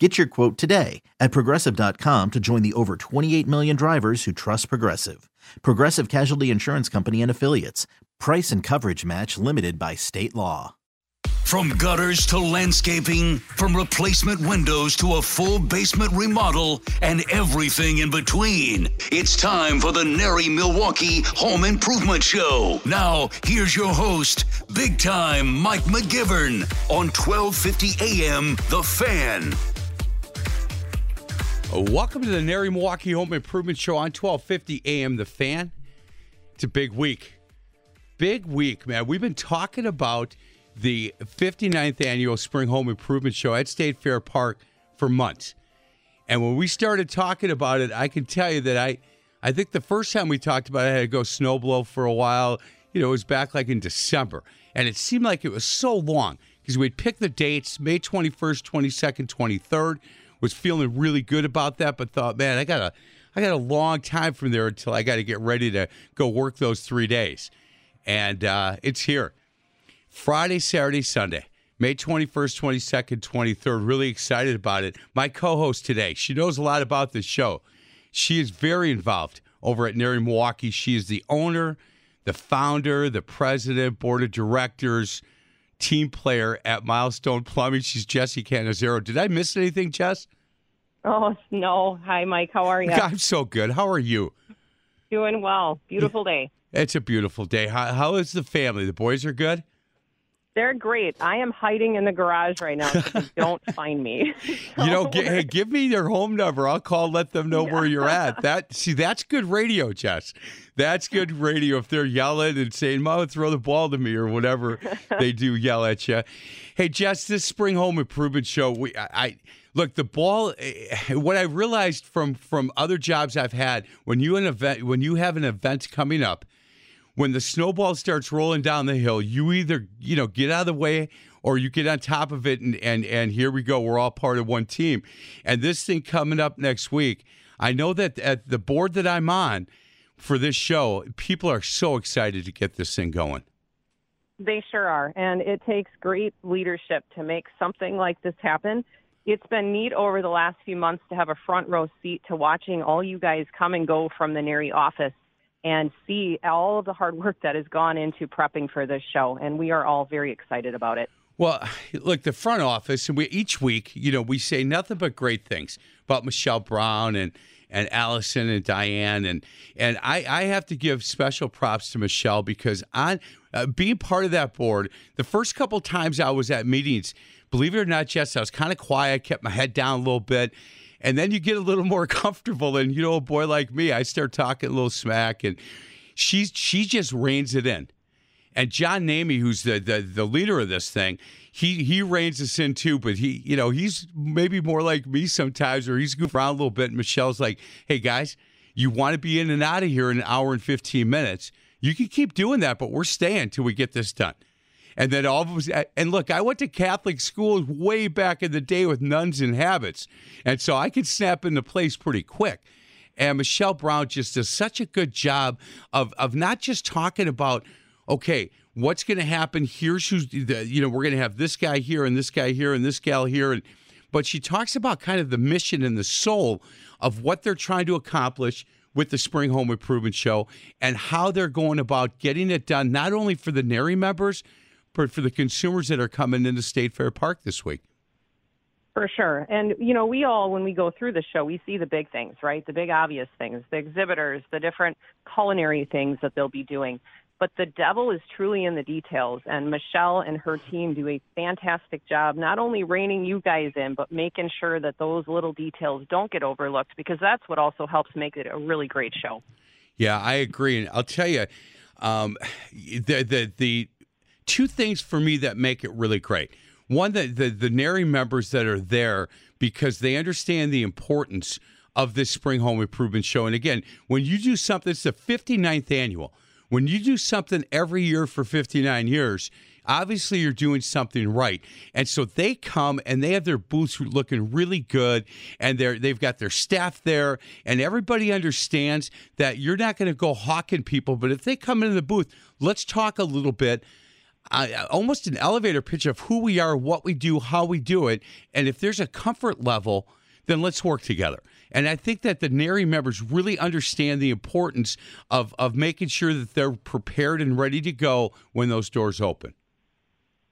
Get your quote today at progressive.com to join the over 28 million drivers who trust Progressive. Progressive Casualty Insurance Company and Affiliates. Price and coverage match limited by state law. From gutters to landscaping, from replacement windows to a full basement remodel, and everything in between. It's time for the NARI Milwaukee Home Improvement Show. Now, here's your host, big time Mike McGivern on 1250 AM The Fan. Welcome to the NARI Milwaukee Home Improvement Show on 1250 AM The Fan. It's a big week. Big week, man. We've been talking about the 59th annual Spring Home Improvement Show at State Fair Park for months. And when we started talking about it, I can tell you that I I think the first time we talked about it, I had to go snowblow for a while. You know, it was back like in December. And it seemed like it was so long because we'd pick the dates May 21st, 22nd, 23rd was feeling really good about that, but thought, man, I got a, I got a long time from there until I got to get ready to go work those three days, and uh, it's here, Friday, Saturday, Sunday. May 21st, 22nd, 23rd. Really excited about it. My co host today, she knows a lot about this show. She is very involved over at NARI Milwaukee. She is the owner, the founder, the president, board of directors, team player at Milestone Plumbing. She's Jessie Canizero. Did I miss anything, Jess? Oh, no. Hi, Mike. How are you? I'm so good. How are you? Doing well. Beautiful day. It's a beautiful day. How, how is the family? The boys are good? They're great. I am hiding in the garage right now, so don't find me. you know, g- hey, give me their home number. I'll call, let them know where you're at. That see, that's good radio, Jess. That's good radio. If they're yelling and saying, "Mom, throw the ball to me" or whatever they do, yell at you. Hey, Jess, this spring home improvement show. We, I, I look the ball. eh, What I realized from from other jobs I've had, when you an event, when you have an event coming up when the snowball starts rolling down the hill, you either you know get out of the way or you get on top of it, and and and here we go. We're all part of one team. And this thing coming up next week, I know that at the board that I'm on for this show, people are so excited to get this thing going. They sure are. And it takes great leadership to make something like this happen. It's been neat over the last few months to have a front row seat to watching all you guys come and go from the NARI office and see all of the hard work that has gone into prepping for this show. And we are all very excited about it. Well, look, the front office, and we each week, you know, we say nothing but great things about Michelle Brown and and Allison and Diane, and and I, I have to give special props to Michelle because on uh, being part of that board, the first couple times I was at meetings, believe it or not, Jess, I was kind of quiet, kept my head down a little bit. And then you get a little more comfortable, and you know, a boy like me, I start talking a little smack, and she's she just reins it in. And John Namey, who's the, the the leader of this thing, he he reins us in too. But he, you know, he's maybe more like me sometimes, or he's goofed around a little bit. And Michelle's like, "Hey guys, you want to be in and out of here in an hour and fifteen minutes? You can keep doing that, but we're staying till we get this done." And then all of us, and look, I went to Catholic school way back in the day with nuns and habits, and so I could snap into place pretty quick. And Michelle Brown just does such a good job of of not just talking about, okay, what's going to happen? Here's who's, the, you know, we're going to have this guy here and this guy here and this gal here, and but she talks about kind of the mission and the soul of what they're trying to accomplish with the Spring Home Improvement Show and how they're going about getting it done, not only for the NARI members, but for the consumers that are coming into State Fair Park this week. For sure. And, you know, we all, when we go through the show, we see the big things, right? The big obvious things, the exhibitors, the different culinary things that they'll be doing. But the devil is truly in the details. And Michelle and her team do a fantastic job, not only reining you guys in, but making sure that those little details don't get overlooked because that's what also helps make it a really great show. Yeah, I agree. And I'll tell you, um, the, the, the two things for me that make it really great. One, that the, the NARI members that are there because they understand the importance of this Spring Home Improvement Show. And again, when you do something, it's the 59th annual. When you do something every year for 59 years, obviously you're doing something right. And so they come and they have their booths looking really good and they're they've got their staff there and everybody understands that you're not going to go hawking people, but if they come into the booth, let's talk a little bit uh, almost an elevator pitch of who we are, what we do, how we do it, and if there's a comfort level, then let's work together. And I think that the NARI members really understand the importance of of making sure that they're prepared and ready to go when those doors open.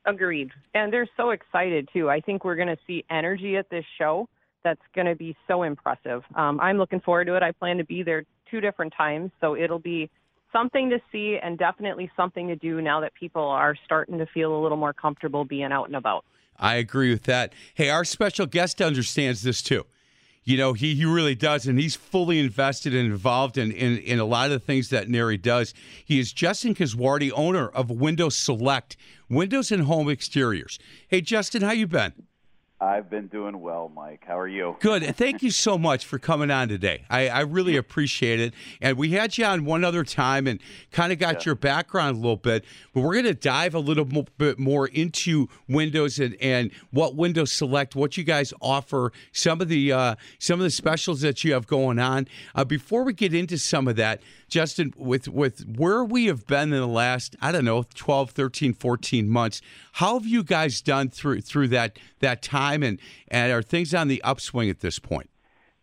Agreed. And they're so excited too. I think we're going to see energy at this show that's going to be so impressive. Um, I'm looking forward to it. I plan to be there two different times, so it'll be something to see and definitely something to do now that people are starting to feel a little more comfortable being out and about. I agree with that. Hey, our special guest understands this too. You know, he, he really does, and he's fully invested and involved in, in, in a lot of the things that NARI does. He is Justin Kiswardi, owner of Windows Select, Windows and Home Exteriors. Hey, Justin, how you been? I've been doing well, Mike. How are you? Good. Thank you so much for coming on today. I, I really appreciate it. And we had you on one other time and kind of got yeah. your background a little bit, but we're going to dive a little bit more into Windows and, and what Windows Select, what you guys offer, some of the uh, some of the specials that you have going on. Uh, before we get into some of that, Justin, with with where we have been in the last, I don't know, 12, 13, 14 months, how have you guys done through through that that time and and are things on the upswing at this point?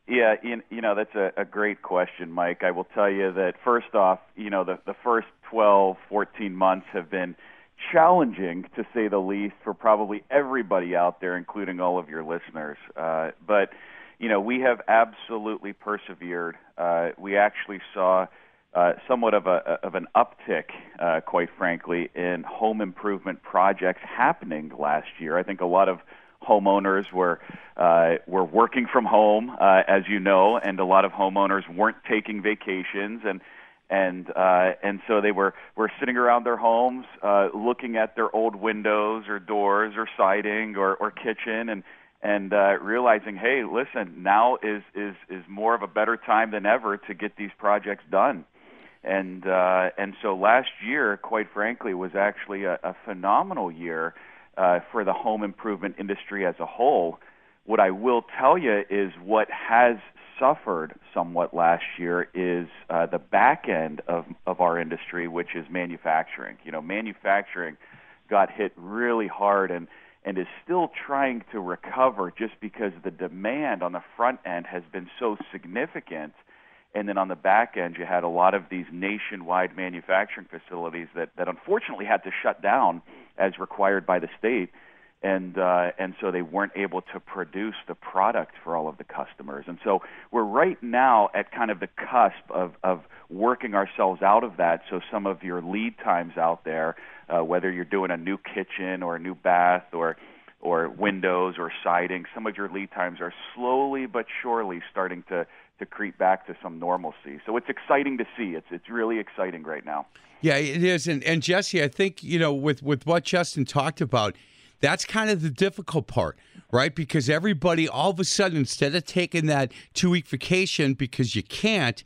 Yeah, you, know, that's a, a great question, Mike. I will tell you that first off, you know, the, the first 12, 14 months have been challenging to say the least for probably everybody out there, including all of your listeners. Uh, but, you know, we have absolutely persevered. Uh, we actually saw uh, somewhat of a of an uptick, uh, quite frankly, in home improvement projects happening last year. I think a lot of homeowners were uh, were working from home, uh, as you know, and a lot of homeowners weren't taking vacations, and and uh, and so they were were sitting around their homes, uh, looking at their old windows or doors or siding or or kitchen, and and uh, realizing, hey, listen, now is is is more of a better time than ever to get these projects done and uh, and so last year, quite frankly, was actually a, a phenomenal year uh, for the home improvement industry as a whole. What I will tell you is what has suffered somewhat last year is uh, the back end of of our industry, which is manufacturing. You know, manufacturing got hit really hard and and is still trying to recover just because the demand on the front end has been so significant and then on the back end, you had a lot of these nationwide manufacturing facilities that, that unfortunately had to shut down as required by the state. And uh, and so they weren't able to produce the product for all of the customers. And so we're right now at kind of the cusp of, of working ourselves out of that. So some of your lead times out there, uh, whether you're doing a new kitchen or a new bath or or windows or siding, some of your lead times are slowly but surely starting to to creep back to some normalcy. So it's exciting to see. It's it's really exciting right now. Yeah, it is. And and Jesse, I think you know with with what Justin talked about, that's kind of the difficult part, right? Because everybody all of a sudden, instead of taking that two week vacation because you can't.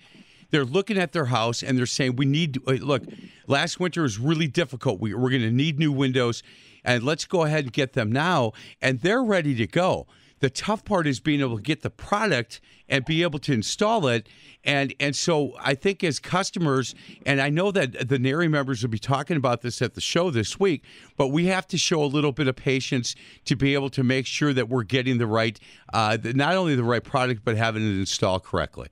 They're looking at their house and they're saying, "We need uh, look. Last winter was really difficult. We, we're going to need new windows, and let's go ahead and get them now." And they're ready to go. The tough part is being able to get the product and be able to install it. And and so I think as customers, and I know that the NARI members will be talking about this at the show this week, but we have to show a little bit of patience to be able to make sure that we're getting the right, uh, not only the right product, but having it installed correctly.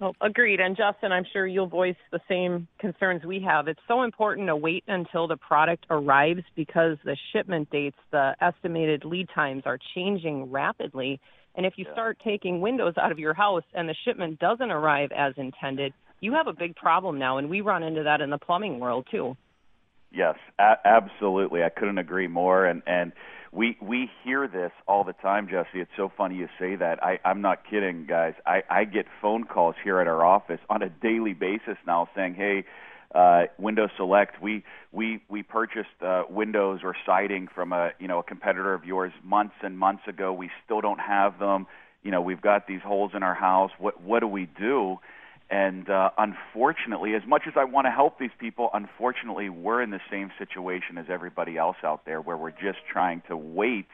Well, agreed. And Justin, I'm sure you'll voice the same concerns we have. It's so important to wait until the product arrives because the shipment dates, the estimated lead times are changing rapidly. And if you start taking windows out of your house and the shipment doesn't arrive as intended, you have a big problem now. And we run into that in the plumbing world too. Yes, a- absolutely. I couldn't agree more. And, and, we we hear this all the time, Jesse. It's so funny you say that. I, I'm not kidding, guys. I, I get phone calls here at our office on a daily basis now saying, "Hey, uh, Windows Select, we we we purchased uh, windows or siding from a you know a competitor of yours months and months ago. We still don't have them. You know, we've got these holes in our house. What what do we do?" And uh, unfortunately, as much as I want to help these people, unfortunately, we're in the same situation as everybody else out there where we're just trying to wait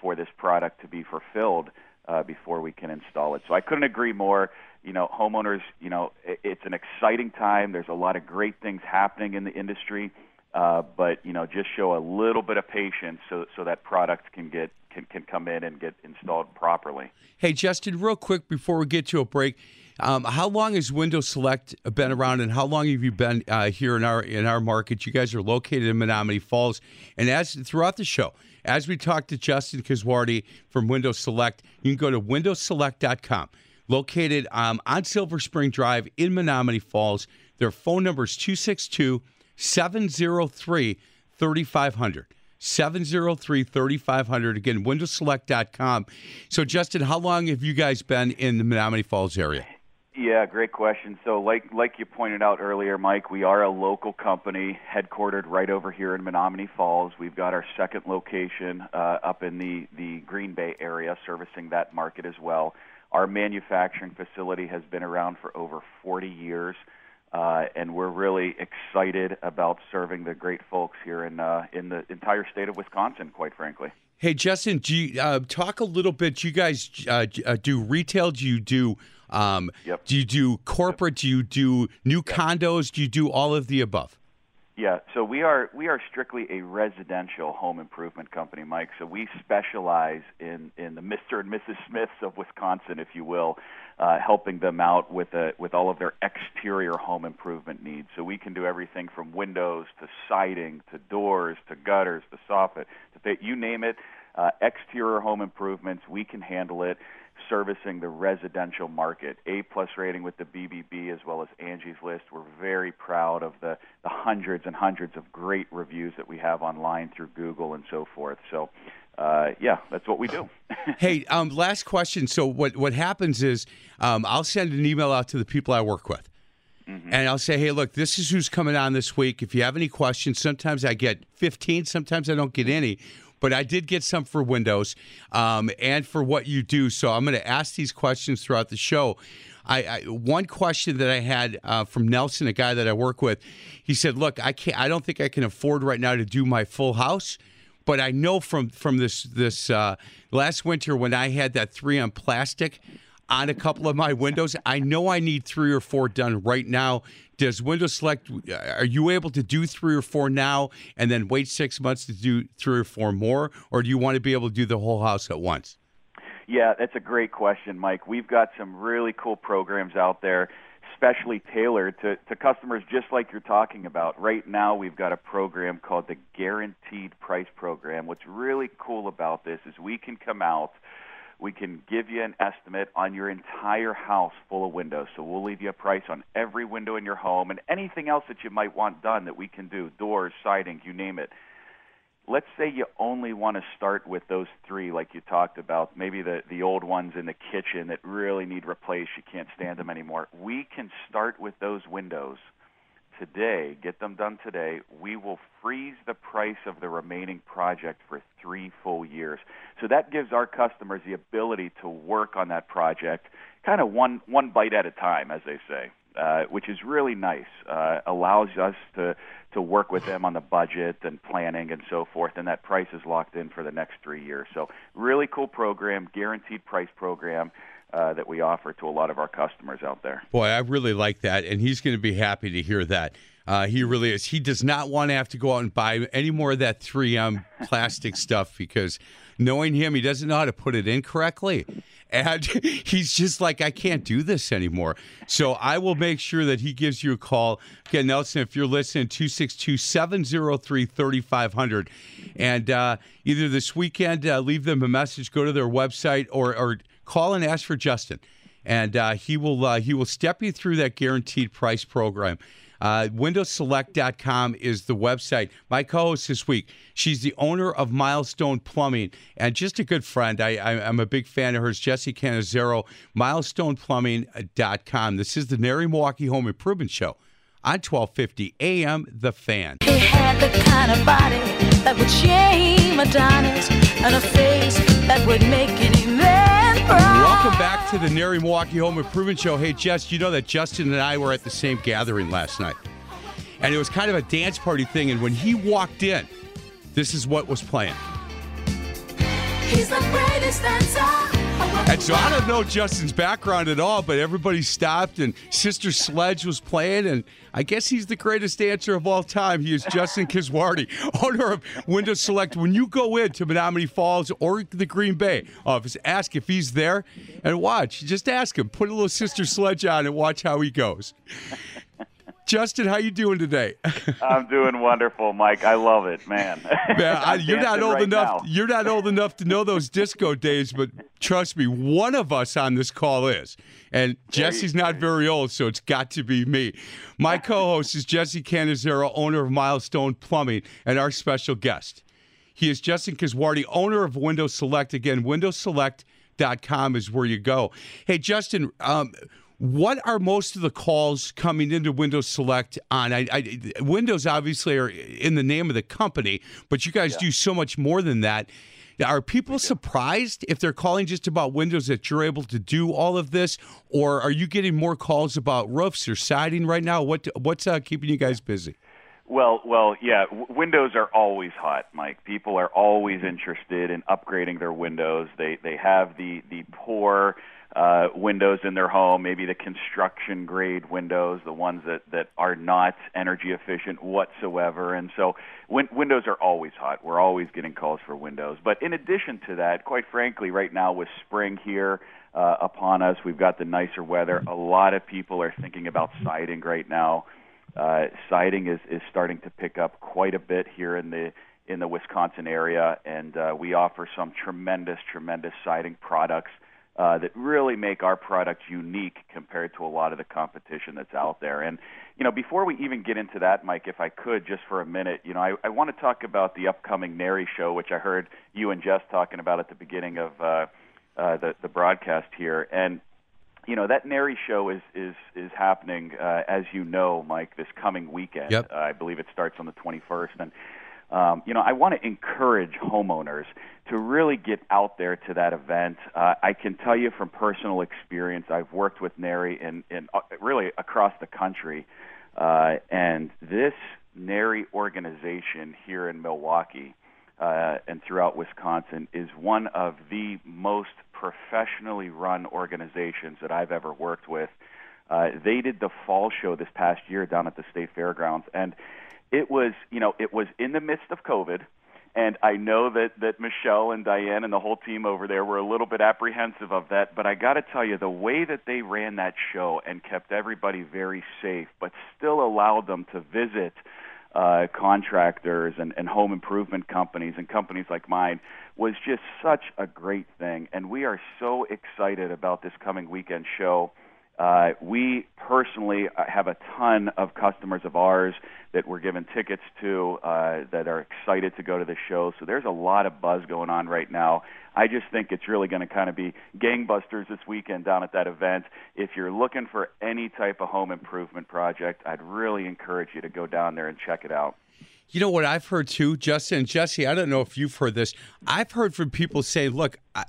for this product to be fulfilled uh, before we can install it. So I couldn't agree more. You know, homeowners, you know, it's an exciting time. There's a lot of great things happening in the industry. Uh, but you know, just show a little bit of patience so so that product can get can, can come in and get installed properly. Hey, Justin, real quick before we get to a break, um, how long has Window Select been around, and how long have you been uh, here in our in our market? You guys are located in Menomonee Falls, and as throughout the show, as we talk to Justin Kiswardi from Window Select, you can go to windowsselect.com. Located um, on Silver Spring Drive in Menomonee Falls. Their phone number is 262 703 3500. 703 3500. Again, windowselect.com. So, Justin, how long have you guys been in the Menomonee Falls area? Yeah, great question. So, like like you pointed out earlier, Mike, we are a local company headquartered right over here in Menomonee Falls. We've got our second location uh, up in the the Green Bay area, servicing that market as well. Our manufacturing facility has been around for over 40 years. Uh, and we're really excited about serving the great folks here in uh, in the entire state of Wisconsin. Quite frankly. Hey Justin, do you uh, talk a little bit? Do You guys uh, uh, do retail? Do you do? Um, yep. Do you do corporate? Yep. Do you do new condos? Do you do all of the above? Yeah, so we are we are strictly a residential home improvement company, Mike. So we specialize in in the Mr. and Mrs. Smiths of Wisconsin, if you will, uh, helping them out with a, with all of their exterior home improvement needs. So we can do everything from windows to siding to doors to gutters to soffit to you name it. Uh, exterior home improvements, we can handle it servicing the residential market. A plus rating with the BBB as well as Angie's List. We're very proud of the, the hundreds and hundreds of great reviews that we have online through Google and so forth. So, uh, yeah, that's what we do. hey, um, last question. So, what what happens is um, I'll send an email out to the people I work with. Mm-hmm. And I'll say, hey, look, this is who's coming on this week. If you have any questions, sometimes I get 15, sometimes I don't get any but I did get some for Windows um, and for what you do. So I'm going to ask these questions throughout the show. I, I, one question that I had uh, from Nelson, a guy that I work with, he said, "Look, I can't. I don't think I can afford right now to do my full house." But I know from from this this uh, last winter when I had that 3M plastic, on a couple of my windows. I know I need three or four done right now. Does Windows Select, uh, are you able to do three or four now and then wait six months to do three or four more? Or do you want to be able to do the whole house at once? Yeah, that's a great question, Mike. We've got some really cool programs out there, specially tailored to, to customers just like you're talking about. Right now, we've got a program called the Guaranteed Price Program. What's really cool about this is we can come out we can give you an estimate on your entire house full of windows. So we'll leave you a price on every window in your home and anything else that you might want done that we can do doors, siding, you name it. Let's say you only want to start with those three, like you talked about, maybe the, the old ones in the kitchen that really need replaced. You can't stand them anymore. We can start with those windows today, get them done today, we will freeze the price of the remaining project for three full years. So that gives our customers the ability to work on that project kind of one, one bite at a time, as they say. Uh, which is really nice. Uh, allows us to to work with them on the budget and planning and so forth, and that price is locked in for the next three years. So, really cool program, guaranteed price program uh, that we offer to a lot of our customers out there. Boy, I really like that, and he's going to be happy to hear that. Uh, he really is. He does not want to have to go out and buy any more of that 3M plastic stuff because knowing him, he doesn't know how to put it in correctly. And he's just like, I can't do this anymore. So I will make sure that he gives you a call. Again, Nelson, if you're listening, 262 703 3500. And uh, either this weekend, uh, leave them a message, go to their website, or, or call and ask for Justin, and uh, he will uh, he will step you through that guaranteed price program. Uh, WindowsSelect.com is the website. My co-host this week, she's the owner of Milestone Plumbing and just a good friend. I, I, am a big fan of hers, Jessie Canizero. MilestonePlumbing.com. This is the NARI Milwaukee Home Improvement Show on 1250 AM The Fan. He had the kind of body that would shame Adonis and a face that would make any man Welcome back to the NARI Milwaukee Home Improvement Show. Hey, Jess, you know that Justin and I were at the same gathering last night. And it was kind of a dance party thing. And when he walked in, this is what was playing. He's the greatest dancer. And so I don't know Justin's background at all, but everybody stopped and Sister Sledge was playing, and I guess he's the greatest dancer of all time. He is Justin Kiswardi, owner of Window Select. When you go into Menomonee Falls or the Green Bay office, ask if he's there and watch. Just ask him. Put a little Sister Sledge on and watch how he goes. Justin, how you doing today? I'm doing wonderful, Mike. I love it, man. Man, I, you're not old right enough. now. You're not old enough to know those disco days, but trust me, one of us on this call is. And Jesse's not very old, so it's got to be me. My co-host is Jesse Canizero, owner of Milestone Plumbing, and our special guest. He is Justin Kiswardi, owner of Windows Select. Again, windowselect.com is where you go. Hey, Justin, um, what are most of the calls coming into Windows Select on? I, I, Windows obviously are in the name of the company, but you guys do so much more than that. Are people surprised if they're calling just about Windows that you're able to do all of this, or are you getting more calls about roofs or siding right now? What what's uh, keeping you guys busy? Well, well, yeah. W- windows are always hot, Mike. People are always interested in upgrading their windows. They they have the the poor uh, windows in their home, maybe the construction grade windows, the ones that that are not energy efficient whatsoever. And so, win- windows are always hot. We're always getting calls for windows. But in addition to that, quite frankly, right now with spring here. Uh, upon us, we've got the nicer weather. A lot of people are thinking about siding right now. Uh, siding is, is starting to pick up quite a bit here in the in the Wisconsin area, and uh, we offer some tremendous, tremendous siding products uh, that really make our product unique compared to a lot of the competition that's out there. And you know, before we even get into that, Mike, if I could just for a minute, you know, I, I want to talk about the upcoming NARI show, which I heard you and Jess talking about at the beginning of uh, uh, the the broadcast here, and you know that NARI show is is is happening uh, as you know, Mike, this coming weekend. Yep. Uh, I believe it starts on the 21st, and um, you know I want to encourage homeowners to really get out there to that event. Uh, I can tell you from personal experience, I've worked with NARI in in uh, really across the country, uh, and this NARI organization here in Milwaukee uh, and throughout Wisconsin is one of the most professionally run organizations that I've ever worked with. Uh, they did the fall show this past year down at the state fairgrounds, and it was, you know, it was in the midst of COVID. And I know that that Michelle and Diane and the whole team over there were a little bit apprehensive of that, but I got to tell you, the way that they ran that show and kept everybody very safe, but still allowed them to visit uh, contractors and, and home improvement companies and companies like mine was just such a great thing. And we are so excited about this coming weekend show. Uh, we personally uh, have a ton of customers of ours that we're giving tickets to uh, that are excited to go to the show. So there's a lot of buzz going on right now. I just think it's really going to kind of be gangbusters this weekend down at that event. If you're looking for any type of home improvement project, I'd really encourage you to go down there and check it out. You know what I've heard too, Justin and Jesse. I don't know if you've heard this. I've heard from people saying, "Look, I,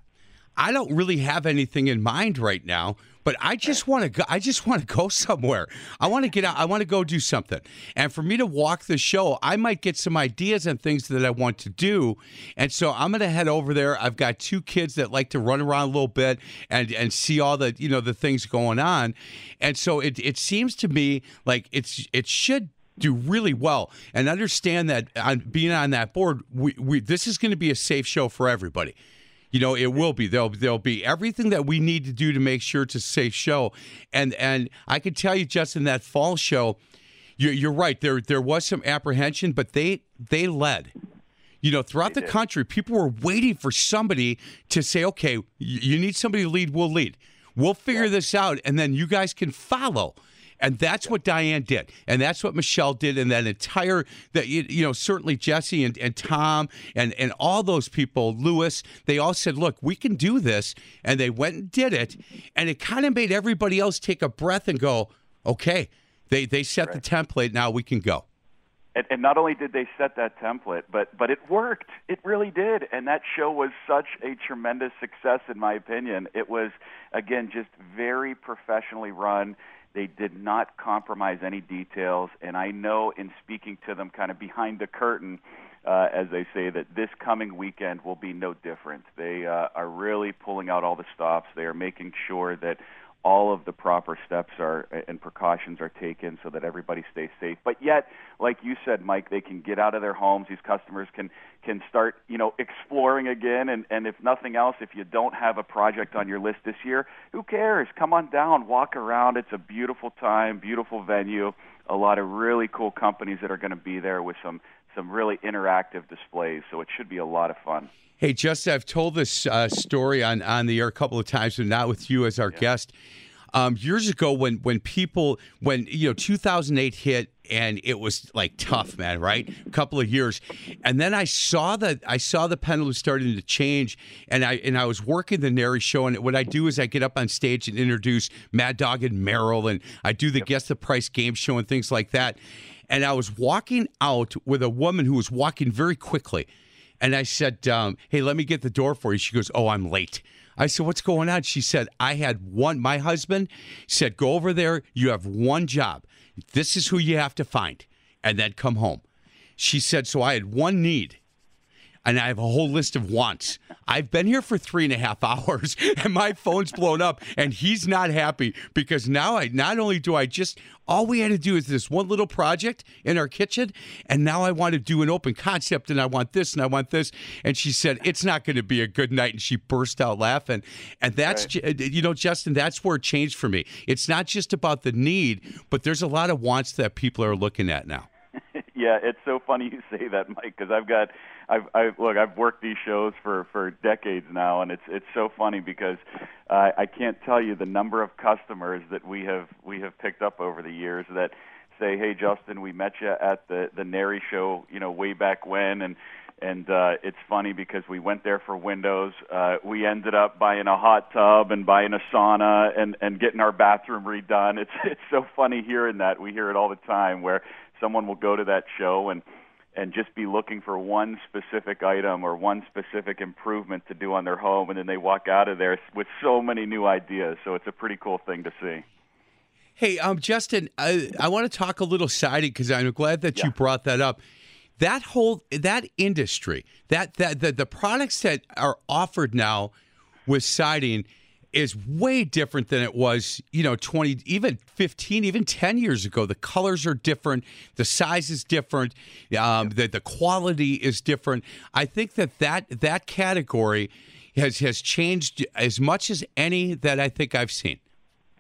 I don't really have anything in mind right now, but I just want to go. I just want to go somewhere. I want to get out. I want to go do something. And for me to walk the show, I might get some ideas and things that I want to do. And so I'm going to head over there. I've got two kids that like to run around a little bit and and see all the you know the things going on. And so it it seems to me like it's it should do really well and understand that on being on that board we, we this is going to be a safe show for everybody you know it will be. There'll, there'll be everything that we need to do to make sure it's a safe show. And and i can tell you just in that fall show you're, you're right. There there was some apprehension but they they led. You know throughout the country people were waiting for somebody to say okay you need somebody to lead we'll lead. We'll figure this out and then you guys can follow and that's what Diane did, and that's what Michelle did, and that entire that you, you know certainly Jesse and, and Tom and and all those people, Lewis, they all said, "Look, we can do this," and they went and did it, and it kind of made everybody else take a breath and go, "Okay, they they set the template, now we can go." and, and not only did they set that template, but but it worked. It really did, and that show was such a tremendous success, in my opinion. It was again just very professionally run. They did not compromise any details, and I know in speaking to them, kind of behind the curtain, uh, as they say, that this coming weekend will be no different. They uh, are really pulling out all the stops. They are making sure that all of the proper steps are and precautions are taken so that everybody stays safe. But yet, like you said, Mike, they can get out of their homes. These customers can can start, you know, exploring again. And and if nothing else, if you don't have a project on your list this year, who cares? Come on down, walk around. It's a beautiful time, beautiful venue. A lot of really cool companies that are going to be there with some some really interactive displays. So it should be a lot of fun. Hey, Justin, I've told this uh, story on, on the air a couple of times, but not with you as our yeah. guest. Um, years ago, when when people when you know 2008 hit and it was like tough, man, right? A couple of years, and then I saw that I saw the pendulum starting to change, and I and I was working the NARI show, and what I do is I get up on stage and introduce Mad Dog and Merrill, and I do the yep. guess the price game show and things like that. And I was walking out with a woman who was walking very quickly and I said, um, "Hey, let me get the door for you." She goes, "Oh, I'm late." I said, "What's going on?" She said, "I had one. My husband said, go over there. You have one job. This is who you have to find, and then come home." She said, "So I had one need." And I have a whole list of wants. I've been here for three and a half hours and my phone's blown up and he's not happy because now I not only do I just all we had to do is this one little project in our kitchen and now I want to do an open concept and I want this and I want this and she said it's not going to be a good night and she burst out laughing and that's right. Uh, you know Justin that's where it changed for me. It's not just about the need but there's a lot of wants that people are looking at now. yeah, it's so funny you say that, Mike, because I've got I've, I've look, I've worked these shows for for decades now, and it's it's so funny because uh, I can't tell you the number of customers that we have we have picked up over the years that say, "Hey, Justin, we met you at the the NARI show, you know, way back when," and and uh, it's funny because we went there for windows. Uh, we ended up buying a hot tub and buying a sauna and and getting our bathroom redone. It's it's so funny hearing that. We hear it all the time where someone will go to that show and and just be looking for one specific item or one specific improvement to do on their home, and then they walk out of there with so many new ideas. So it's a pretty cool thing to see. Hey, um, Justin, I, I want to talk a little siding because I'm glad that yeah. you brought that up. That whole that industry, that that the, the products that are offered now with siding is way different than it was, you know, 20, even 15, even 10 years ago. The colors are different, the size is different, um, the, the quality is different. I think that, that that category has, has changed as much as any that I think I've seen.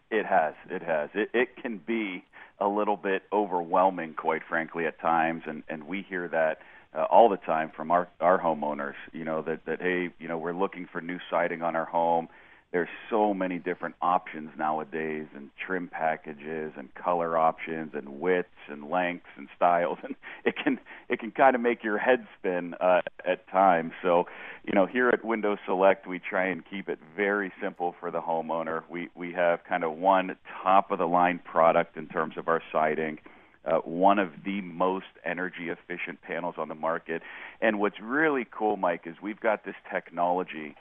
It has. It has. It, it can be a little bit overwhelming, quite frankly, at times, and, and we hear that. Uh, all the time from our our homeowners, you know that that hey, you know we're looking for new siding on our home there's so many different options nowadays and trim packages and color options and widths and lengths and styles and it can it can kind of make your head spin uh, at times. So you know here at Windows Select we try and keep it very simple for the homeowner. We we have kind of one top of the line product in terms of our siding uh, one of the most energy efficient panels on the market. And what's really cool Mike is we've got this technology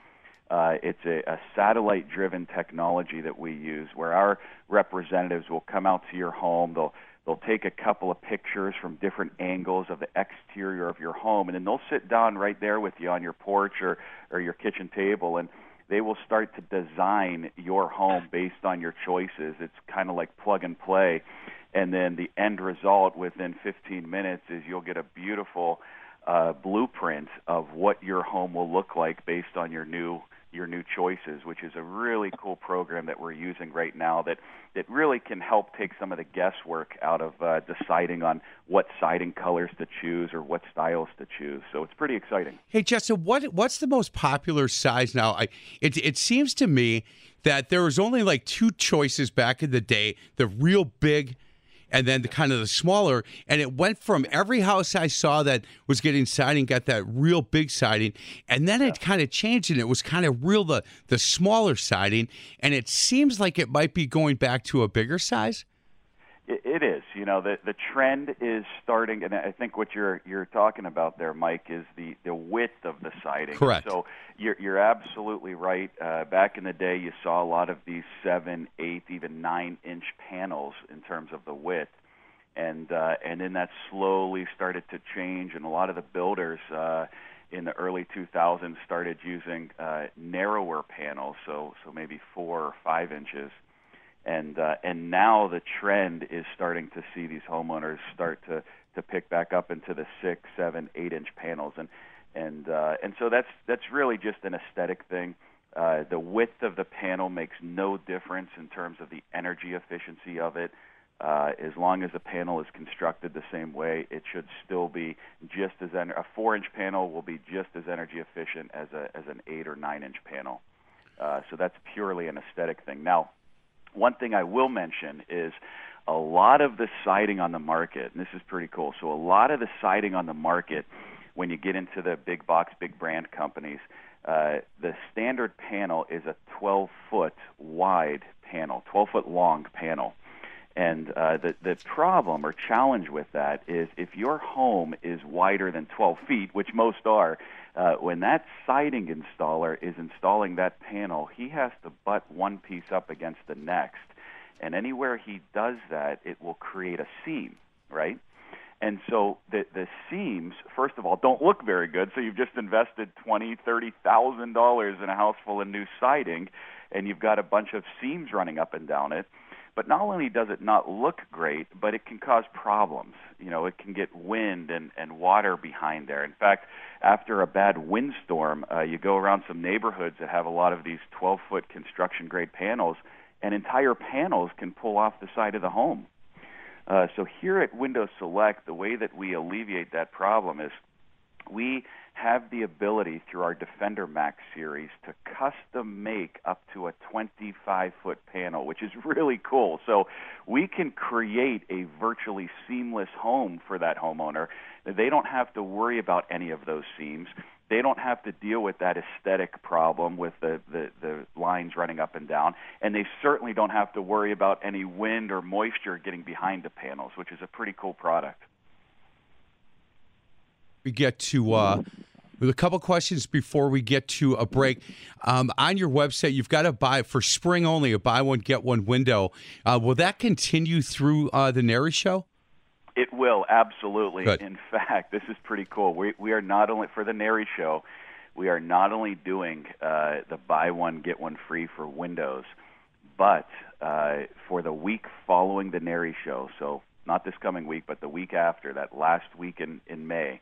uh, it's a, a satellite driven technology that we use where our representatives will come out to your home. They'll they'll take a couple of pictures from different angles of the exterior of your home and then they'll sit down right there with you on your porch or, or your kitchen table and they will start to design your home based on your choices. It's kind of like plug and play. And then the end result within 15 minutes is you'll get a beautiful uh, blueprint of what your home will look like based on your new your new choices, which is a really cool program that we're using right now that that really can help take some of the guesswork out of uh, deciding on what siding colors to choose or what styles to choose. So it's pretty exciting. Hey, Justin, what what's the most popular size now? I, it it seems to me that there was only like two choices back in the day: the real big and then the kind of the smaller. And it went from every house I saw that was getting siding got that real big siding, and then it kind of changed and it was kind of real the the smaller siding, and it seems like it might be going back to a bigger size. It, it is. You know, the the trend is starting, and I think what you're you're talking about there, Mike, is the the width of the siding. Correct. So you're you're absolutely right. Uh, back in the day, you saw a lot of these seven, eight, even nine inch panels in terms of the width, and uh, and then that slowly started to change, and a lot of the builders. Uh, in the early 2000s, started using uh, narrower panels, so so maybe four or five inches, and uh, and now the trend is starting to see these homeowners start to to pick back up into the six, seven, eight inch panels, and and uh, and so that's that's really just an aesthetic thing. Uh, the width of the panel makes no difference in terms of the energy efficiency of it. Uh, as long as the panel is constructed the same way, it should still be just as en- a four-inch panel will be just as energy efficient as a as an eight or nine-inch panel. Uh, so that's purely an aesthetic thing. Now, one thing I will mention is a lot of the siding on the market, and this is pretty cool. So a lot of the siding on the market, when you get into the big box, big brand companies, uh, the standard panel is a 12 foot wide panel, 12 foot long panel. And uh, the the problem or challenge with that is if your home is wider than 12 feet, which most are, uh, when that siding installer is installing that panel, he has to butt one piece up against the next, and anywhere he does that, it will create a seam, right? And so the the seams, first of all, don't look very good. So you've just invested twenty, thirty thousand dollars in a house full of new siding, and you've got a bunch of seams running up and down it. But not only does it not look great, but it can cause problems. You know, it can get wind and, and water behind there. In fact, after a bad windstorm, uh, you go around some neighborhoods that have a lot of these 12 foot construction grade panels, and entire panels can pull off the side of the home. Uh, so here at Windows Select, the way that we alleviate that problem is we have the ability through our Defender Max series to custom make up to a 25 foot panel, which is really cool. So we can create a virtually seamless home for that homeowner. They don't have to worry about any of those seams. They don't have to deal with that aesthetic problem with the, the, the lines running up and down. And they certainly don't have to worry about any wind or moisture getting behind the panels, which is a pretty cool product we get to uh, with a couple questions before we get to a break. Um, on your website, you've got to buy for spring only a buy one get one window. Uh, will that continue through uh, the NARI show? It will absolutely. Good. In fact, this is pretty cool. We we are not only for the NARI show, we are not only doing uh, the buy one get one free for Windows, but uh, for the week following the NARI show. So not this coming week, but the week after, that last week in in May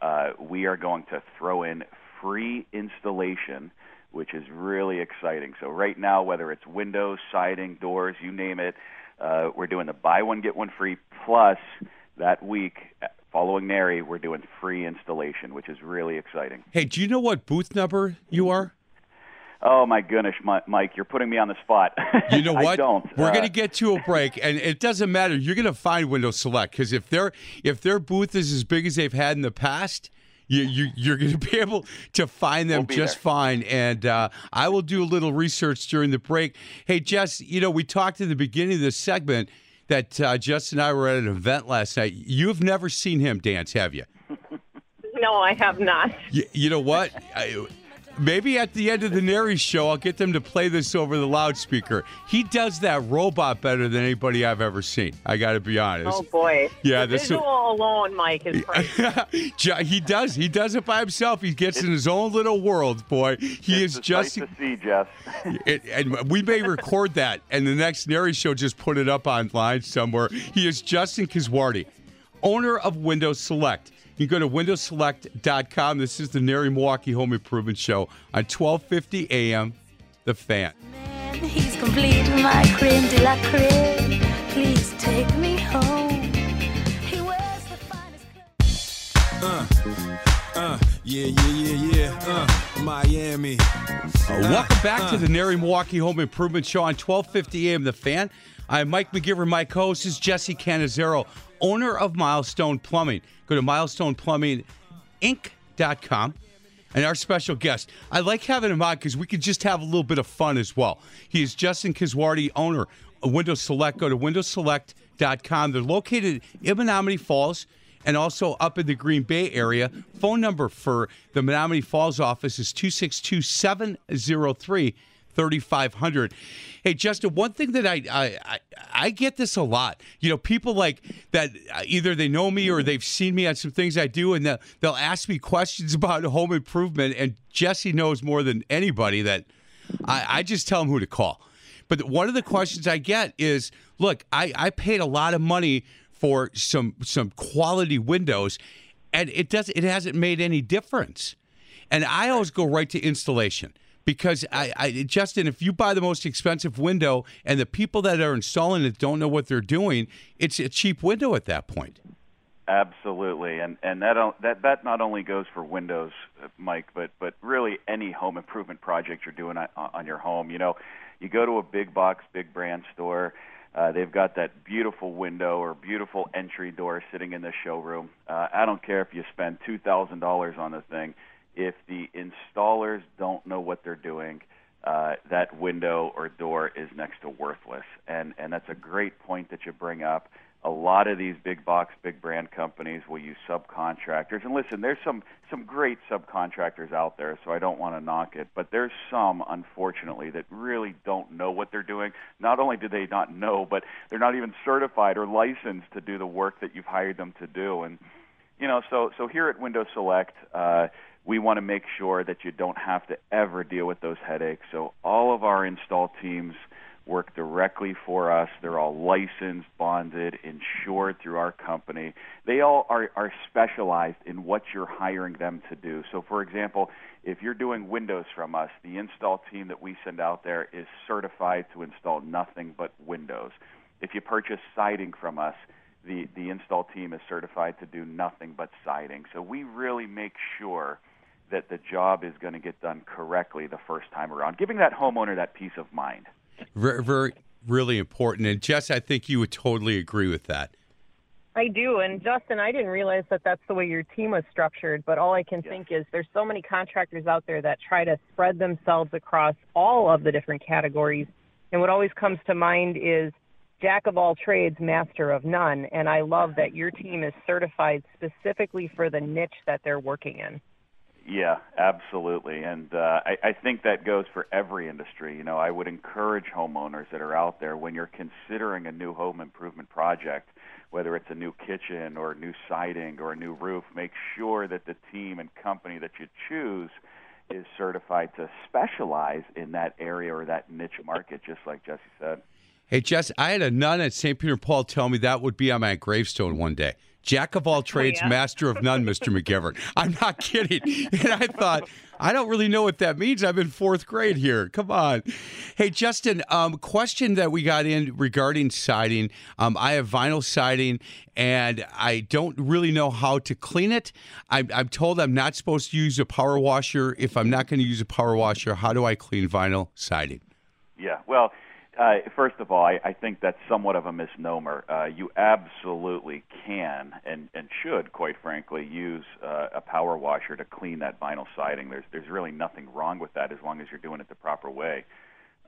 uh, we are going to throw in free installation, which is really exciting. So right now, whether it's windows, siding, doors, you name it, uh, we're doing the buy one get one free. Plus, that week following NARI, we're doing free installation, which is really exciting. Hey, do you know what booth number you are? Oh my goodness, Mike, you're putting me on the spot. You know I what? don't. We're Uh, going to get to a break, and it doesn't matter. You're going to find Windows Select because if their if their booth is as big as they've had in the past, you, you you're going to be able to find them We'll just there. fine. And uh, I will do a little research during the break. Hey, Jess, you know we talked in the beginning of this segment that uh, Jess and I were at an event last night. You've never seen him dance, have you? No, I have not. You, you know what? I, maybe at the end of the NARI show, I'll get them to play this over the loudspeaker. He does that robot better than anybody I've ever seen. I got to be honest. Oh boy. Yeah, the this is- visual alone, Mike, is crazy. He does. He does it by himself. He gets in his own little world, boy. He is it's just. nice to see, Jess. It, and we may record that, and the next NARI show just put it up online somewhere. He is Justin Kiswardi, owner of Windows Select. You can go to windowselect.com. This is the NARI Milwaukee Home Improvement Show on 1250 AM, The Fan. Man, he's complete, my creme de la creme. Please take me home. He wears the finest clothes. Uh, yeah, yeah, yeah, yeah. Uh, Miami. Welcome back to the NARI Milwaukee Home Improvement Show on 1250 AM The Fan. I'm Mike McGivern. My co-host is Jesse Canizero, owner of Milestone Plumbing. Go to milestoneplumbinginc.com. And our special guest, I like having him on because we could just have a little bit of fun as well. He is Justin Kiswardi, owner of Windows Select. Go to windowselect.com They're located in Menomonee Falls and also up in the Green Bay area. Phone number for the Menomonee Falls office is 262 703 3500. Hey, Justin, one thing that I, I, I I get this a lot. You know, people like that uh, either they know me or they've seen me on some things I do, and they'll, they'll ask me questions about home improvement. And Jesse knows more than anybody that I, I just tell them who to call. But one of the questions I get is, look, I, I paid a lot of money for some some quality windows, and it does it hasn't made any difference. And I always go right to installation because I, I Justin, if you buy the most expensive window and the people that are installing it don't know what they're doing, it's a cheap window at that point. Absolutely, and and that that that not only goes for windows, uh, Mike, but but really any home improvement project you're doing on, on your home. You know, you go to a big box, big brand store. Uh, they've got that beautiful window or beautiful entry door sitting in the showroom. Uh, I don't care if you spend two thousand dollars on the thing. If the installers don't know what they're doing, uh, that window or door is next to worthless. And and that's a great point that you bring up. A lot of these big box, big brand companies will use subcontractors. And listen, there's some some great subcontractors out there, so I don't want to knock it, but there's some unfortunately that really don't know what they're doing. Not only do they not know, but they're not even certified or licensed to do the work that you've hired them to do. And you know, so so here at Window Select, uh, we want to make sure that you don't have to ever deal with those headaches. So all of our install teams work directly for us. They're all licensed, bonded, insured through our company. They all are, are specialized in what you're hiring them to do. So, for example, if you're doing Windows from us, the install team that we send out there is certified to install nothing but Windows. If you purchase siding from us, the, the install team is certified to do nothing but siding. So we really make sure that the job is going to get done correctly the first time around, giving that homeowner that peace of mind. Very, very really important. And Jess, I think you would totally agree with that. I do. And Justin, I didn't realize that that's the way your team was structured. But all I can think is there's so many contractors out there that try to spread themselves across all of the different categories. And what always comes to mind is jack of all trades, master of none. And I love that your team is certified specifically for the niche that they're working in. Yeah, absolutely. And uh, I, I think that goes for every industry. You know, I would encourage homeowners that are out there when you're considering a new home improvement project, whether it's a new kitchen or new siding or a new roof, make sure that the team and company that you choose is certified to specialize in that area or that niche market, just like Jesse said. Hey, Jess, I had a nun at St. Peter Paul tell me that would be on my gravestone one day. Jack of all trades, yeah. master of none, Mr. McGivern. I'm not kidding. And I thought, I don't really know what that means. I'm in fourth grade here. Come on. Hey, Justin, um, question that we got in regarding siding. Um, I have vinyl siding and I don't really know how to clean it. I'm, I'm told I'm not supposed to use a power washer. If I'm not going to use a power washer, how do I clean vinyl siding? Yeah, well, uh, first of all, I, I think that's somewhat of a misnomer. Uh, you absolutely can and, and should, quite frankly, use uh, a power washer to clean that vinyl siding. There's there's really nothing wrong with that as long as you're doing it the proper way.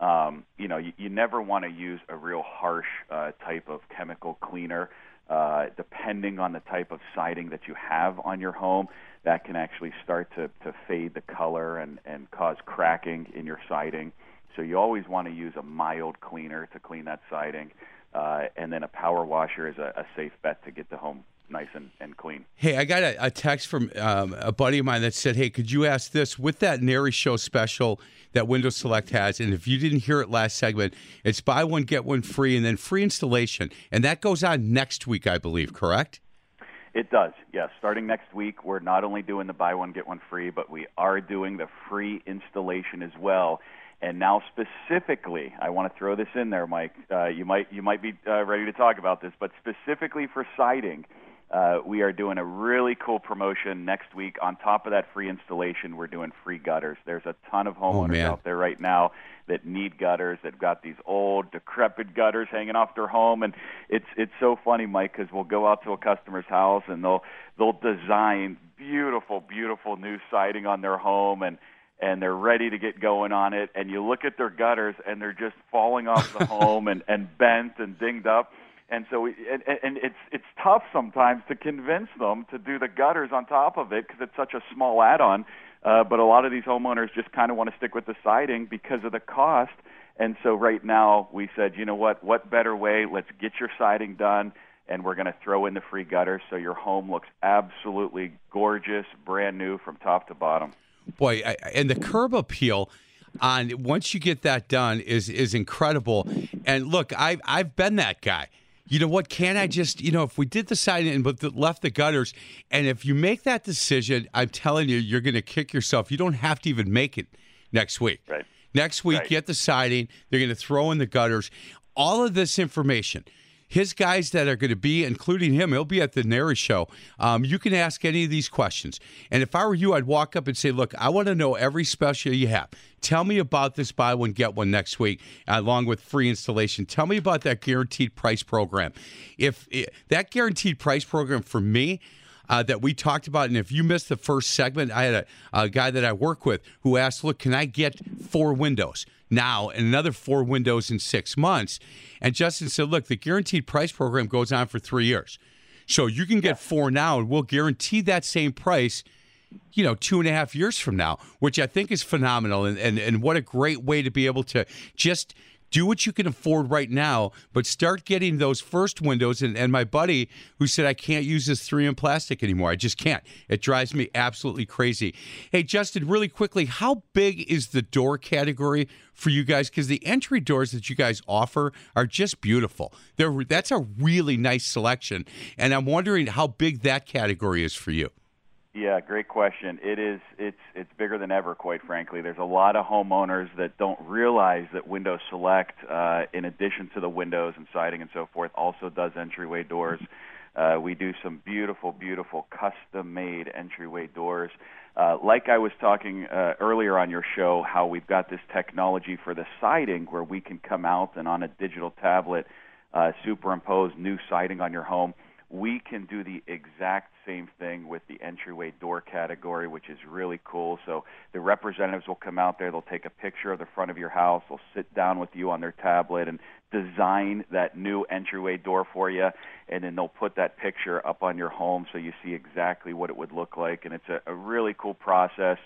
Um, you know, you, you never want to use a real harsh uh, type of chemical cleaner. Uh, depending on the type of siding that you have on your home, that can actually start to, to fade the color and, and cause cracking in your siding. So you always want to use a mild cleaner to clean that siding, uh, and then a power washer is a, a safe bet to get the home nice and, and clean. Hey, I got a, a text from um, a buddy of mine that said, "Hey, could you ask this with that NARI Show special that Window Select has? And if you didn't hear it last segment, it's buy one get one free, and then free installation, and that goes on next week, I believe. Correct?" It does, yes. Starting next week, we're not only doing the buy one get one free, but we are doing the free installation as well. And now, specifically, I want to throw this in there, Mike. Uh, you might you might be uh, ready to talk about this, but specifically for siding, uh, we are doing a really cool promotion next week. On top of that free installation, we're doing free gutters. There's a ton of homeowners man. out there right now that need gutters. They've got these old, decrepit gutters hanging off their home, and it's it's so funny, Mike, because we'll go out to a customer's house and they'll they'll design beautiful, beautiful new siding on their home and and they're ready to get going on it and you look at their gutters and they're just falling off the home and and bent and dinged up And so, we, and, and it's it's tough sometimes to convince them to do the gutters on top of it because it's such a small add-on. Uh, but a lot of these homeowners just kind of want to stick with the siding because of the cost. And so right now we said, you know what? What better way? Let's get your siding done, and we're going to throw in the free gutters so your home looks absolutely gorgeous, brand new from top to bottom. Boy, I, and the curb appeal on once you get that done is is incredible. And look, I've I've been that guy. You know what? Can I just you know if we did the siding and but the, left the gutters, and if you make that decision, I'm telling you, you're going to kick yourself. You don't have to even make it next week. Right. Next week, Right. get the siding. They're going to throw in the gutters. All of this information. His guys that are going to be, including him, he'll be at the NARI show. Um, you can ask any of these questions. And if I were you, I'd walk up and say, Look, I want to know every special you have. Tell me about this buy one, get one next week, along with free installation. Tell me about that guaranteed price program. If i that guaranteed price program for me, uh, that we talked about. And if you missed the first segment, I had a, a guy that I work with who asked, Look, can I get four windows now and another four windows in six months? And Justin said, Look, the guaranteed price program goes on for three years. So you can get four now, and we'll guarantee that same price. You know, two and a half years from now, which I think is phenomenal, and, and and what a great way to be able to just do what you can afford right now, but start getting those first windows. And, and my buddy who said, I can't use this 3M plastic anymore. I just can't. It drives me absolutely crazy. Hey, Justin, really quickly, how big is the door category for you guys? Because the entry doors that you guys offer are just beautiful. They're, that's a really nice selection. And I'm wondering how big that category is for you. Yeah, great question. It is it's it's bigger than ever, quite frankly. There's a lot of homeowners that don't realize that Windows Select, uh, in addition to the windows and siding and so forth, also does entryway doors. Uh, we do some beautiful, beautiful custom-made entryway doors. Uh, like I was talking uh, earlier on your show, how we've got this technology for the siding where we can come out and on a digital tablet uh, superimpose new siding on your home. We can do the exact same thing with the entryway door category, which is really cool. So the representatives will come out there, they'll take a picture of the front of your house, they'll sit down with you on their tablet and design that new entryway door for you, and then they'll put that picture up on your home so you see exactly what it would look like. And it's a, a really cool process.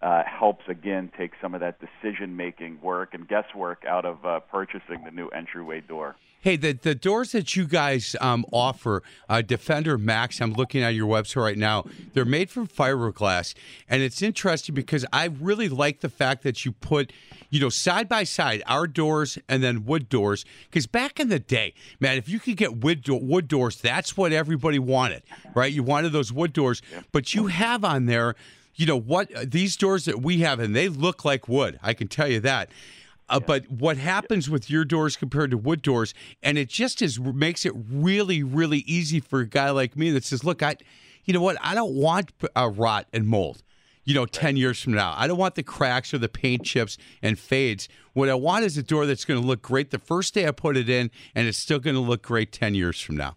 Uh, helps again take some of that decision making work and guesswork out of uh, purchasing the new entryway door. Hey, the, the doors that you guys um, offer, uh, Defender Max, I'm looking at your website right now. They're made from fiberglass. And it's interesting because I really like the fact that you put, you know, side by side our doors and then wood doors. Because back in the day, man, if you could get wood, do- wood doors, that's what everybody wanted, right? You wanted those wood doors. But you have on there, you know, what these doors that we have, and they look like wood. I can tell you that. Uh, But what happens with your doors compared to wood doors, and it just is makes it really, really easy for a guy like me that says, "Look, I, you know what? I don't want uh, rot and mold. You know, ten years from now, I don't want the cracks or the paint chips and fades. What I want is a door that's going to look great the first day I put it in, and it's still going to look great ten years from now."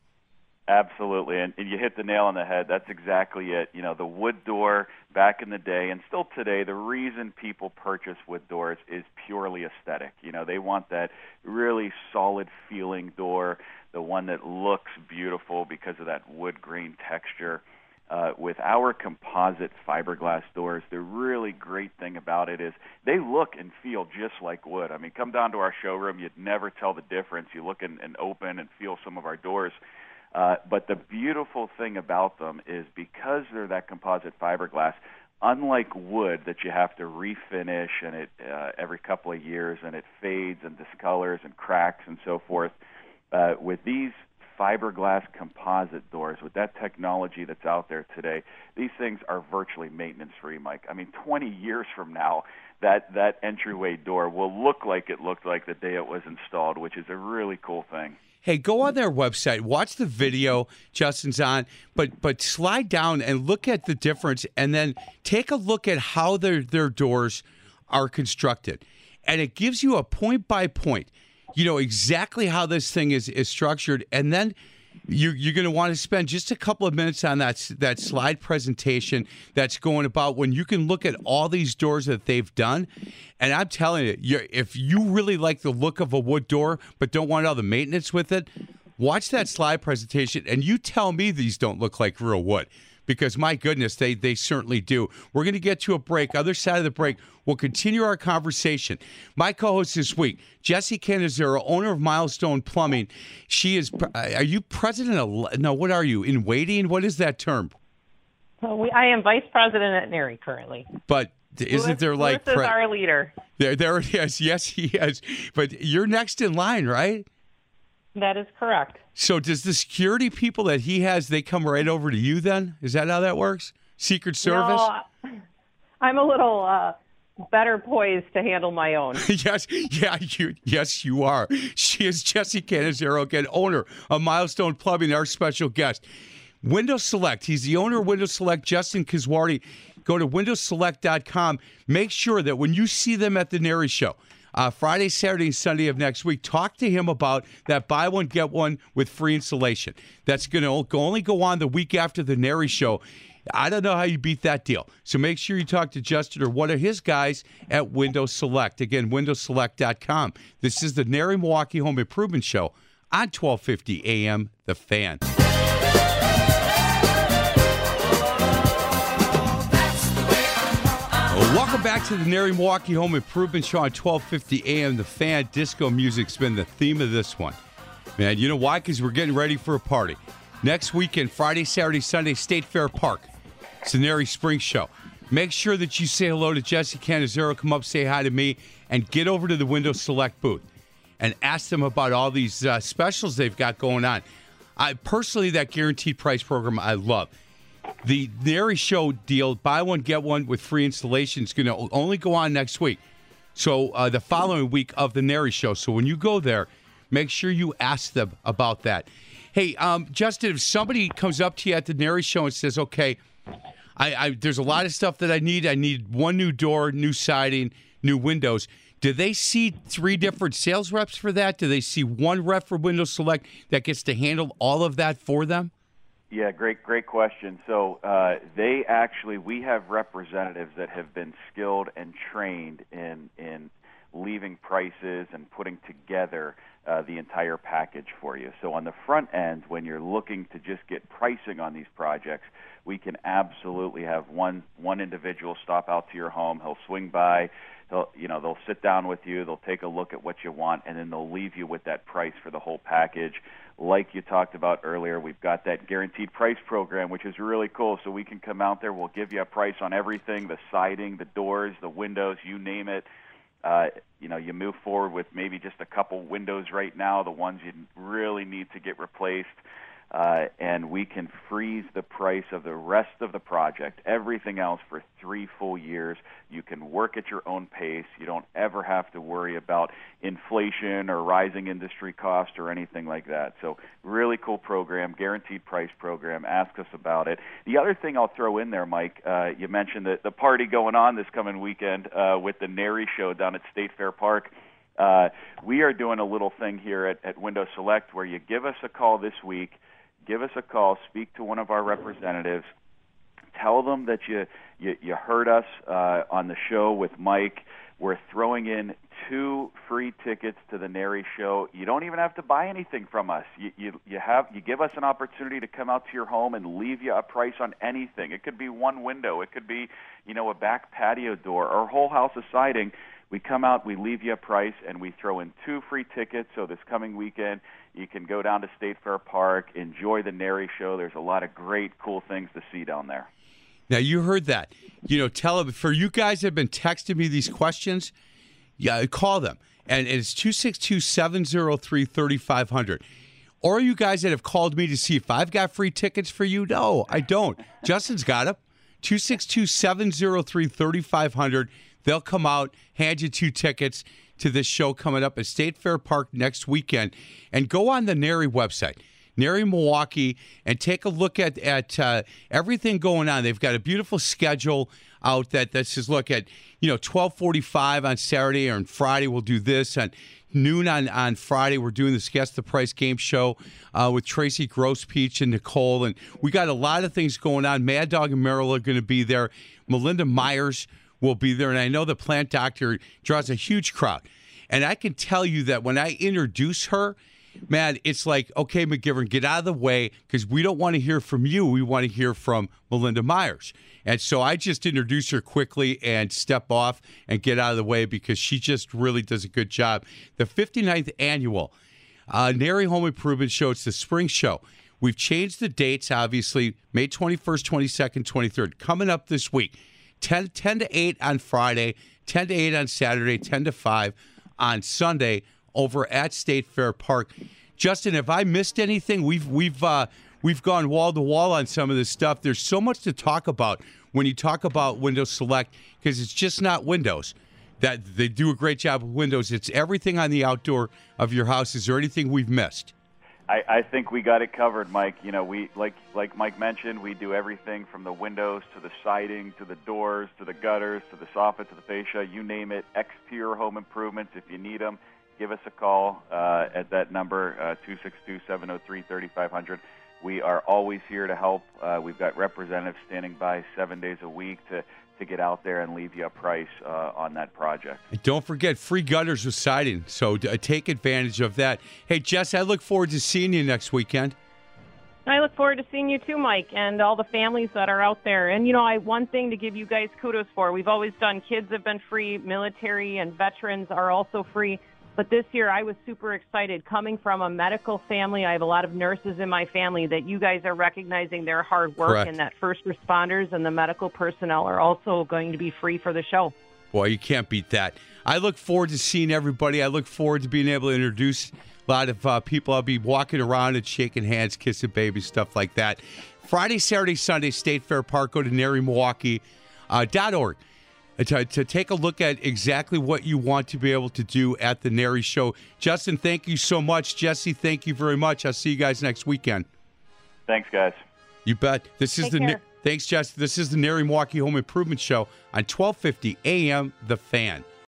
Absolutely, and, and you hit the nail on the head. That's exactly it. You know, the wood door back in the day, and still today, the reason people purchase wood doors is purely aesthetic. You know, they want that really solid feeling door, the one that looks beautiful because of that wood grain texture. Uh, with our composite fiberglass doors, the really great thing about it is they look and feel just like wood. I mean, come down to our showroom, you'd never tell the difference. You look and, and open and feel some of our doors. Uh, but the beautiful thing about them is because they're that composite fiberglass, unlike wood that you have to refinish and it uh, every couple of years and it fades and discolors and cracks and so forth, uh, with these fiberglass composite doors, with that technology that's out there today, these things are virtually maintenance free, Mike. I mean, 20 years from now, that that entryway door will look like it looked like the day it was installed, which is a really cool thing. Hey, go on their website, watch the video Justin's on, but but slide down and look at the difference, and then take a look at how their their doors are constructed, and it gives you a point by point, you know exactly how this thing is is structured, and then you, you're going to want to spend just a couple of minutes on that that slide presentation that's going about when you can look at all these doors that they've done. And I'm telling you, if you really like the look of a wood door but don't want all the maintenance with it, watch that slide presentation, and you tell me these don't look like real wood. Because my goodness, they they certainly do. We're going to get to a break. Other side of the break, we'll continue our conversation. My co-host this week, Jesse Canizero, owner of Milestone Plumbing. She is. Uh, are you president of? No, what are you in waiting? What is that term? Well, we, I am vice president at NARI currently. But isn't Louis- there like is pre- our leader? there? There it is. Yes, he is. But you're next in line, right? That is correct. So does the security people that he has they come right over to you then? Is that how that works? Secret Service? No, I'm a little uh, better poised to handle my own. yes, yeah, you yes you are. She is Jesse Canizero, again, owner of Milestone Plumbing, our special guest. Windows Select. He's the owner of Windows Select, Justin Kiswarty. Go to windowselect.com. Make sure that when you see them at the NARI Show, uh, Friday, Saturday, and Sunday of next week, talk to him about that buy one, get one with free installation. That's going to only go on the week after the NARI Show. I don't know how you beat that deal. So make sure you talk to Justin or one of his guys at Windows Select. Again, windowselect.com. This is the NARI Milwaukee Home Improvement Show on 1250 AM The Fan. Back to the NARI Milwaukee Home Improvement Show on 1250 AM. The fan disco music's been the theme of this one. Man, you know why? Because we're getting ready for a party. Next weekend, Friday, Saturday, Sunday, State Fair Park. It's the NARI Spring Show. Make sure that you say hello to Jesse Canizero. Come up, say hi to me, and get over to the Windows Select booth and ask them about all these uh, specials they've got going on. I personally, that guaranteed price program, I love. The NARI Show deal, buy one, get one with free installation, is going to only go on next week. So uh, the following week of the NARI Show. So when you go there, make sure you ask them about that. Hey, um, Justin, if somebody comes up to you at the NARI Show and says, okay, I, I there's a lot of stuff that I need. I need one new door, new siding, new windows. Do they see three different sales reps for that? Do they see one rep for Windows Select that gets to handle all of that for them? Yeah, great, great question. So uh, they actually, we have representatives that have been skilled and trained in in leaving prices and putting together uh, the entire package for you. So on the front end, when you're looking to just get pricing on these projects, we can absolutely have one one individual stop out to your home. He'll swing by. They'll, you know, they'll sit down with you. They'll take a look at what you want, and then they'll leave you with that price for the whole package. Like you talked about earlier, we've got that guaranteed price program, which is really cool. So we can come out there. We'll give you a price on everything: the siding, the doors, the windows, you name it. Uh, you know, you move forward with maybe just a couple windows right now, the ones you really need to get replaced. Uh, and we can freeze the price of the rest of the project, everything else, for three full years. You can work at your own pace. You don't ever have to worry about inflation or rising industry cost or anything like that. So, really cool program, guaranteed price program. Ask us about it. The other thing I'll throw in there, Mike, uh, you mentioned the, the party going on this coming weekend uh, with the NARI Show down at State Fair Park. Uh, we are doing a little thing here at, at Window Select where you give us a call this week, give us a call, speak to one of our representatives, tell them that you you, you heard us uh, on the show with Mike. We're throwing in two free tickets to the NARI show. You don't even have to buy anything from us. You, you you have you give us an opportunity to come out to your home and leave you a price on anything. It could be one window, it could be you know a back patio door or a whole house of siding. We come out, we leave you a price, and we throw in two free tickets. So this coming weekend, you can go down to State Fair Park, enjoy the NARI show. There's a lot of great, cool things to see down there. Now you heard that. You know, tell them for you guys that have been texting me these questions. Yeah, call them, and it's 262-703-3500. Or you guys that have called me to see if I've got free tickets for you. No, I don't. Justin's got them. 262-703-3500. They'll come out, hand you two tickets to this show coming up at State Fair Park next weekend, and go on the NARI website. NARI Milwaukee and take a look at at uh, everything going on. They've got a beautiful schedule out that that says look at you know twelve forty five on Saturday or on Friday we'll do this and noon on on Friday we're doing this guess the price game show uh, with Tracy Grosspeach and Nicole and we got a lot of things going on. Mad Dog and Merrill are going to be there. Melinda Myers will be there and I know the plant doctor draws a huge crowd and I can tell you that when I introduce her man, it's like, okay, McGivern, get out of the way because we don't want to hear from you. We want to hear from Melinda Myers. And so I just introduce her quickly and step off and get out of the way because she just really does a good job. The 59th annual uh, NARI Home Improvement Show, it's the spring show. We've changed the dates, obviously, May 21st, 22nd, 23rd, coming up this week. 10, 10 to 8 on Friday, 10 to 8 on Saturday, 10 to 5 on Sunday over at State Fair Park. Justin, have I missed anything? We've we've uh, we've gone wall to wall on some of this stuff. There's so much to talk about when you talk about Windows Select because it's just not Windows. That they do a great job with Windows. It's everything on the outdoor of your house. Is there anything we've missed? I, I think we got it covered, Mike. You know, we like like Mike mentioned, we do everything from the windows to the siding to the doors to the gutters to the soffit to the fascia. You name it. Exterior home improvements. If you need them, give us a call uh, at that number uh, two six two seven zero three thirty five hundred. We are always here to help. Uh, we've got representatives standing by seven days a week to to get out there and leave you a price uh, on that project. And don't forget free gutters with siding. So uh, take advantage of that. Hey, Jess, I look forward to seeing you next weekend. I look forward to seeing you too, Mike, and all the families that are out there. And you know, I one thing to give you guys kudos for. We've always done kids have been free, military and veterans are also free. But this year I was super excited coming from a medical family. I have a lot of nurses in my family that you guys are recognizing their hard work Correct. and that first responders and the medical personnel are also going to be free for the show. Boy, you can't beat that. I look forward to seeing everybody. I look forward to being able to introduce a lot of uh, people. I'll be walking around and shaking hands, kissing babies, stuff like that. Friday, Saturday, Sunday, State Fair Park. Go to NARIMilwaukee.org uh, dot org, Uh, to, to take a look at exactly what you want to be able to do at the NARI Show. Justin, thank you so much. Jesse, thank you very much. I'll see you guys next weekend. Thanks, guys. You bet. This is Take the care. thanks, Jess. This is the NARI Milwaukee Home Improvement Show on 1250 AM The Fan.